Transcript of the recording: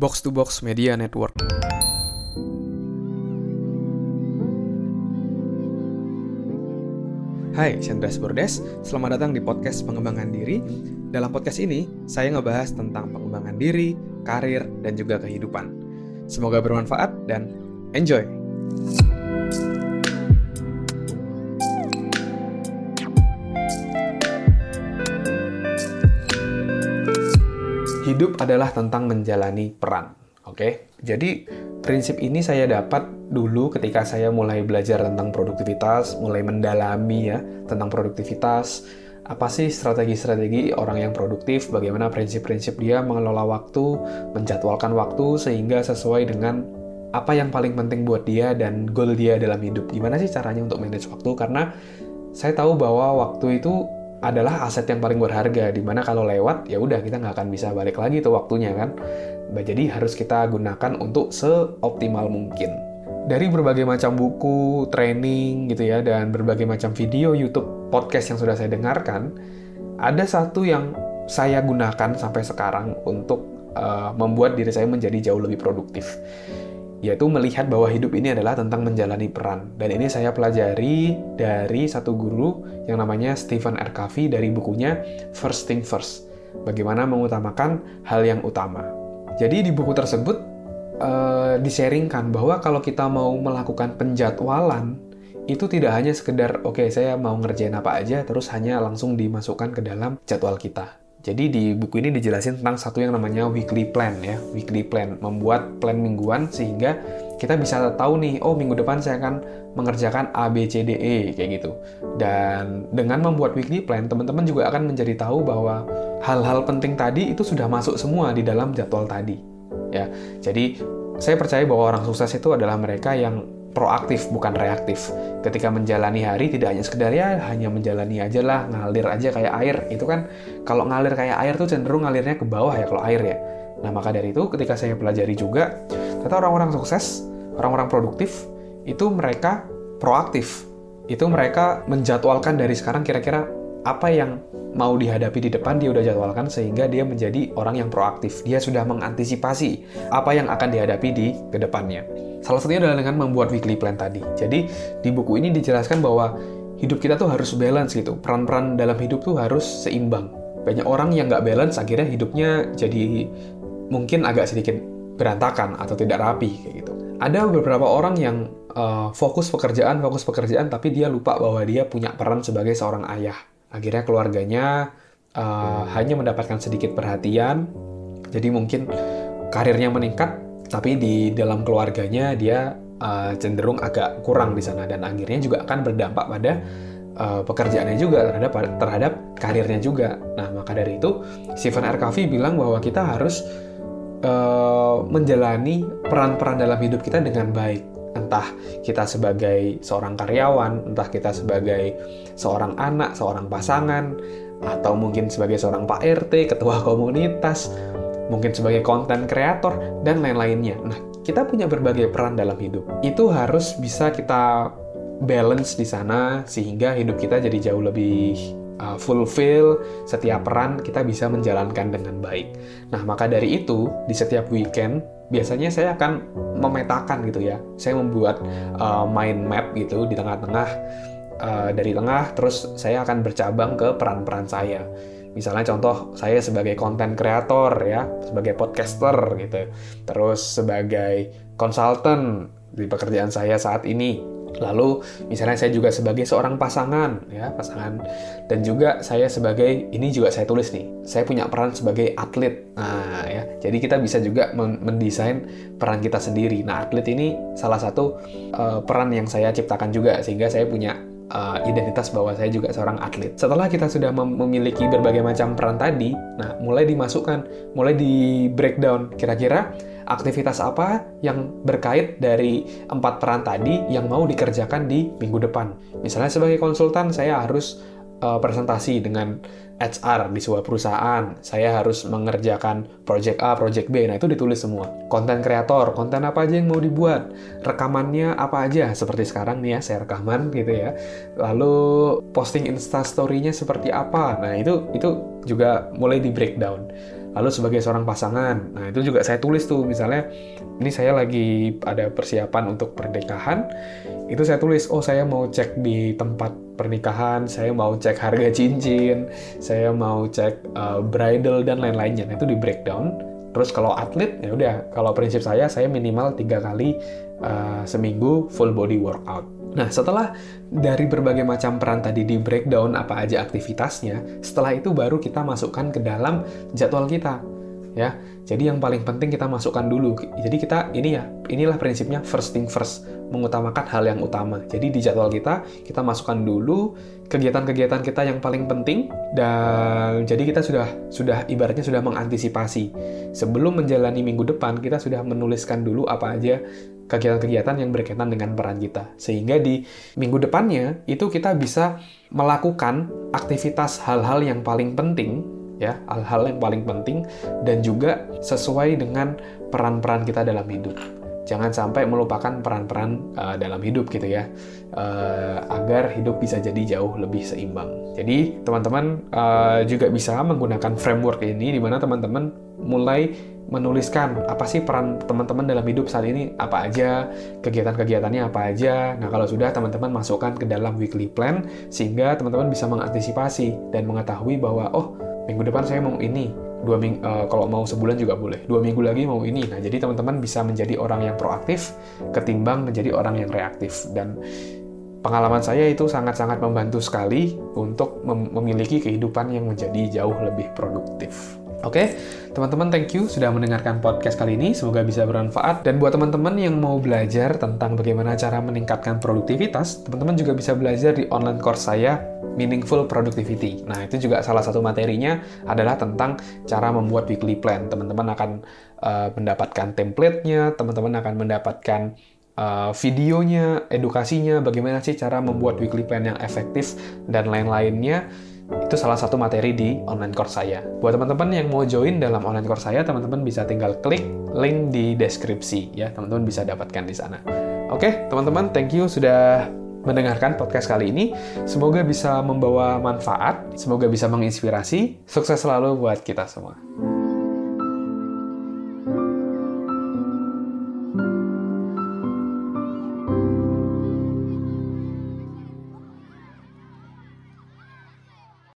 Box to Box Media Network. Hai, Andreas Bordes. Selamat datang di podcast pengembangan diri. Dalam podcast ini, saya ngebahas tentang pengembangan diri, karir, dan juga kehidupan. Semoga bermanfaat dan enjoy! Hidup adalah tentang menjalani peran. Oke, jadi prinsip ini saya dapat dulu ketika saya mulai belajar tentang produktivitas, mulai mendalami ya tentang produktivitas, apa sih strategi-strategi orang yang produktif, bagaimana prinsip-prinsip dia mengelola waktu, menjadwalkan waktu sehingga sesuai dengan apa yang paling penting buat dia dan goal dia dalam hidup. Gimana sih caranya untuk manage waktu? Karena saya tahu bahwa waktu itu adalah aset yang paling berharga di mana kalau lewat ya udah kita nggak akan bisa balik lagi tuh waktunya kan? Jadi harus kita gunakan untuk seoptimal mungkin. Dari berbagai macam buku, training gitu ya dan berbagai macam video YouTube, podcast yang sudah saya dengarkan ada satu yang saya gunakan sampai sekarang untuk uh, membuat diri saya menjadi jauh lebih produktif yaitu melihat bahwa hidup ini adalah tentang menjalani peran. Dan ini saya pelajari dari satu guru yang namanya Stephen R. Covey dari bukunya First Thing First. Bagaimana mengutamakan hal yang utama. Jadi di buku tersebut uh, disaringkan bahwa kalau kita mau melakukan penjadwalan itu tidak hanya sekedar oke okay, saya mau ngerjain apa aja terus hanya langsung dimasukkan ke dalam jadwal kita jadi di buku ini dijelasin tentang satu yang namanya weekly plan ya, weekly plan, membuat plan mingguan sehingga kita bisa tahu nih, oh minggu depan saya akan mengerjakan A, B, C, D, E kayak gitu. Dan dengan membuat weekly plan, teman-teman juga akan menjadi tahu bahwa hal-hal penting tadi itu sudah masuk semua di dalam jadwal tadi. Ya, jadi saya percaya bahwa orang sukses itu adalah mereka yang proaktif bukan reaktif. Ketika menjalani hari tidak hanya sekedar ya hanya menjalani aja lah, ngalir aja kayak air. Itu kan kalau ngalir kayak air tuh cenderung ngalirnya ke bawah ya kalau air ya. Nah, maka dari itu ketika saya pelajari juga, ternyata orang-orang sukses, orang-orang produktif itu mereka proaktif. Itu mereka menjadwalkan dari sekarang kira-kira apa yang mau dihadapi di depan dia udah jadwalkan sehingga dia menjadi orang yang proaktif. Dia sudah mengantisipasi apa yang akan dihadapi di ke depannya. Salah satunya adalah dengan membuat weekly plan tadi. Jadi di buku ini dijelaskan bahwa hidup kita tuh harus balance gitu. Peran-peran dalam hidup tuh harus seimbang. Banyak orang yang nggak balance akhirnya hidupnya jadi mungkin agak sedikit berantakan atau tidak rapi kayak gitu. Ada beberapa orang yang uh, fokus pekerjaan, fokus pekerjaan, tapi dia lupa bahwa dia punya peran sebagai seorang ayah akhirnya keluarganya uh, hanya mendapatkan sedikit perhatian jadi mungkin karirnya meningkat tapi di dalam keluarganya dia uh, cenderung agak kurang di sana dan akhirnya juga akan berdampak pada uh, pekerjaannya juga terhadap terhadap karirnya juga. Nah maka dari itu Stephen R. Covey bilang bahwa kita harus uh, menjalani peran-peran dalam hidup kita dengan baik entah kita sebagai seorang karyawan, entah kita sebagai seorang anak, seorang pasangan, atau mungkin sebagai seorang Pak RT, ketua komunitas, mungkin sebagai konten kreator, dan lain-lainnya. Nah, kita punya berbagai peran dalam hidup. Itu harus bisa kita balance di sana, sehingga hidup kita jadi jauh lebih uh, fulfill, setiap peran kita bisa menjalankan dengan baik. Nah, maka dari itu, di setiap weekend, biasanya saya akan memetakan gitu ya. Saya membuat uh, mind map gitu di tengah-tengah uh, dari tengah terus saya akan bercabang ke peran-peran saya. Misalnya contoh saya sebagai konten kreator ya, sebagai podcaster gitu. Terus sebagai konsultan di pekerjaan saya saat ini Lalu misalnya saya juga sebagai seorang pasangan ya, pasangan dan juga saya sebagai ini juga saya tulis nih. Saya punya peran sebagai atlet. Nah, ya. Jadi kita bisa juga mendesain peran kita sendiri. Nah, atlet ini salah satu uh, peran yang saya ciptakan juga sehingga saya punya uh, identitas bahwa saya juga seorang atlet. Setelah kita sudah mem memiliki berbagai macam peran tadi, nah mulai dimasukkan, mulai di breakdown kira-kira aktivitas apa yang berkait dari empat peran tadi yang mau dikerjakan di minggu depan. Misalnya sebagai konsultan saya harus uh, presentasi dengan HR di sebuah perusahaan, saya harus mengerjakan project A, project B, nah itu ditulis semua. Konten kreator, konten apa aja yang mau dibuat, rekamannya apa aja, seperti sekarang nih ya, saya rekaman gitu ya. Lalu posting instastory-nya seperti apa, nah itu itu juga mulai di breakdown. Lalu sebagai seorang pasangan, nah itu juga saya tulis tuh misalnya ini saya lagi ada persiapan untuk pernikahan, itu saya tulis oh saya mau cek di tempat pernikahan, saya mau cek harga cincin, saya mau cek uh, bridal dan lain-lainnya. Nah, itu di breakdown. Terus kalau atlet ya udah kalau prinsip saya saya minimal tiga kali uh, seminggu full body workout. Nah, setelah dari berbagai macam peran tadi di breakdown apa aja aktivitasnya, setelah itu baru kita masukkan ke dalam jadwal kita. Ya. Jadi yang paling penting kita masukkan dulu. Jadi kita ini ya, inilah prinsipnya first thing first, mengutamakan hal yang utama. Jadi di jadwal kita kita masukkan dulu kegiatan-kegiatan kita yang paling penting dan jadi kita sudah sudah ibaratnya sudah mengantisipasi. Sebelum menjalani minggu depan kita sudah menuliskan dulu apa aja kegiatan-kegiatan yang berkaitan dengan peran kita. Sehingga di minggu depannya itu kita bisa melakukan aktivitas hal-hal yang paling penting ya, hal-hal yang paling penting dan juga sesuai dengan peran-peran kita dalam hidup. Jangan sampai melupakan peran-peran uh, dalam hidup gitu ya, uh, agar hidup bisa jadi jauh lebih seimbang. Jadi teman-teman uh, juga bisa menggunakan framework ini di mana teman-teman mulai menuliskan apa sih peran teman-teman dalam hidup saat ini, apa aja, kegiatan-kegiatannya apa aja. Nah, kalau sudah teman-teman masukkan ke dalam weekly plan sehingga teman-teman bisa mengantisipasi dan mengetahui bahwa oh, minggu depan saya mau ini, dua minggu uh, kalau mau sebulan juga boleh, dua minggu lagi mau ini. Nah, jadi teman-teman bisa menjadi orang yang proaktif ketimbang menjadi orang yang reaktif dan pengalaman saya itu sangat-sangat membantu sekali untuk mem memiliki kehidupan yang menjadi jauh lebih produktif. Oke, teman-teman thank you sudah mendengarkan podcast kali ini. Semoga bisa bermanfaat. Dan buat teman-teman yang mau belajar tentang bagaimana cara meningkatkan produktivitas, teman-teman juga bisa belajar di online course saya, Meaningful Productivity. Nah, itu juga salah satu materinya adalah tentang cara membuat weekly plan. Teman-teman akan uh, mendapatkan template-nya, teman-teman akan mendapatkan uh, videonya, edukasinya, bagaimana sih cara membuat weekly plan yang efektif, dan lain-lainnya itu salah satu materi di online course saya. Buat teman-teman yang mau join dalam online course saya, teman-teman bisa tinggal klik link di deskripsi ya, teman-teman bisa dapatkan di sana. Oke, teman-teman, thank you sudah mendengarkan podcast kali ini. Semoga bisa membawa manfaat, semoga bisa menginspirasi. Sukses selalu buat kita semua.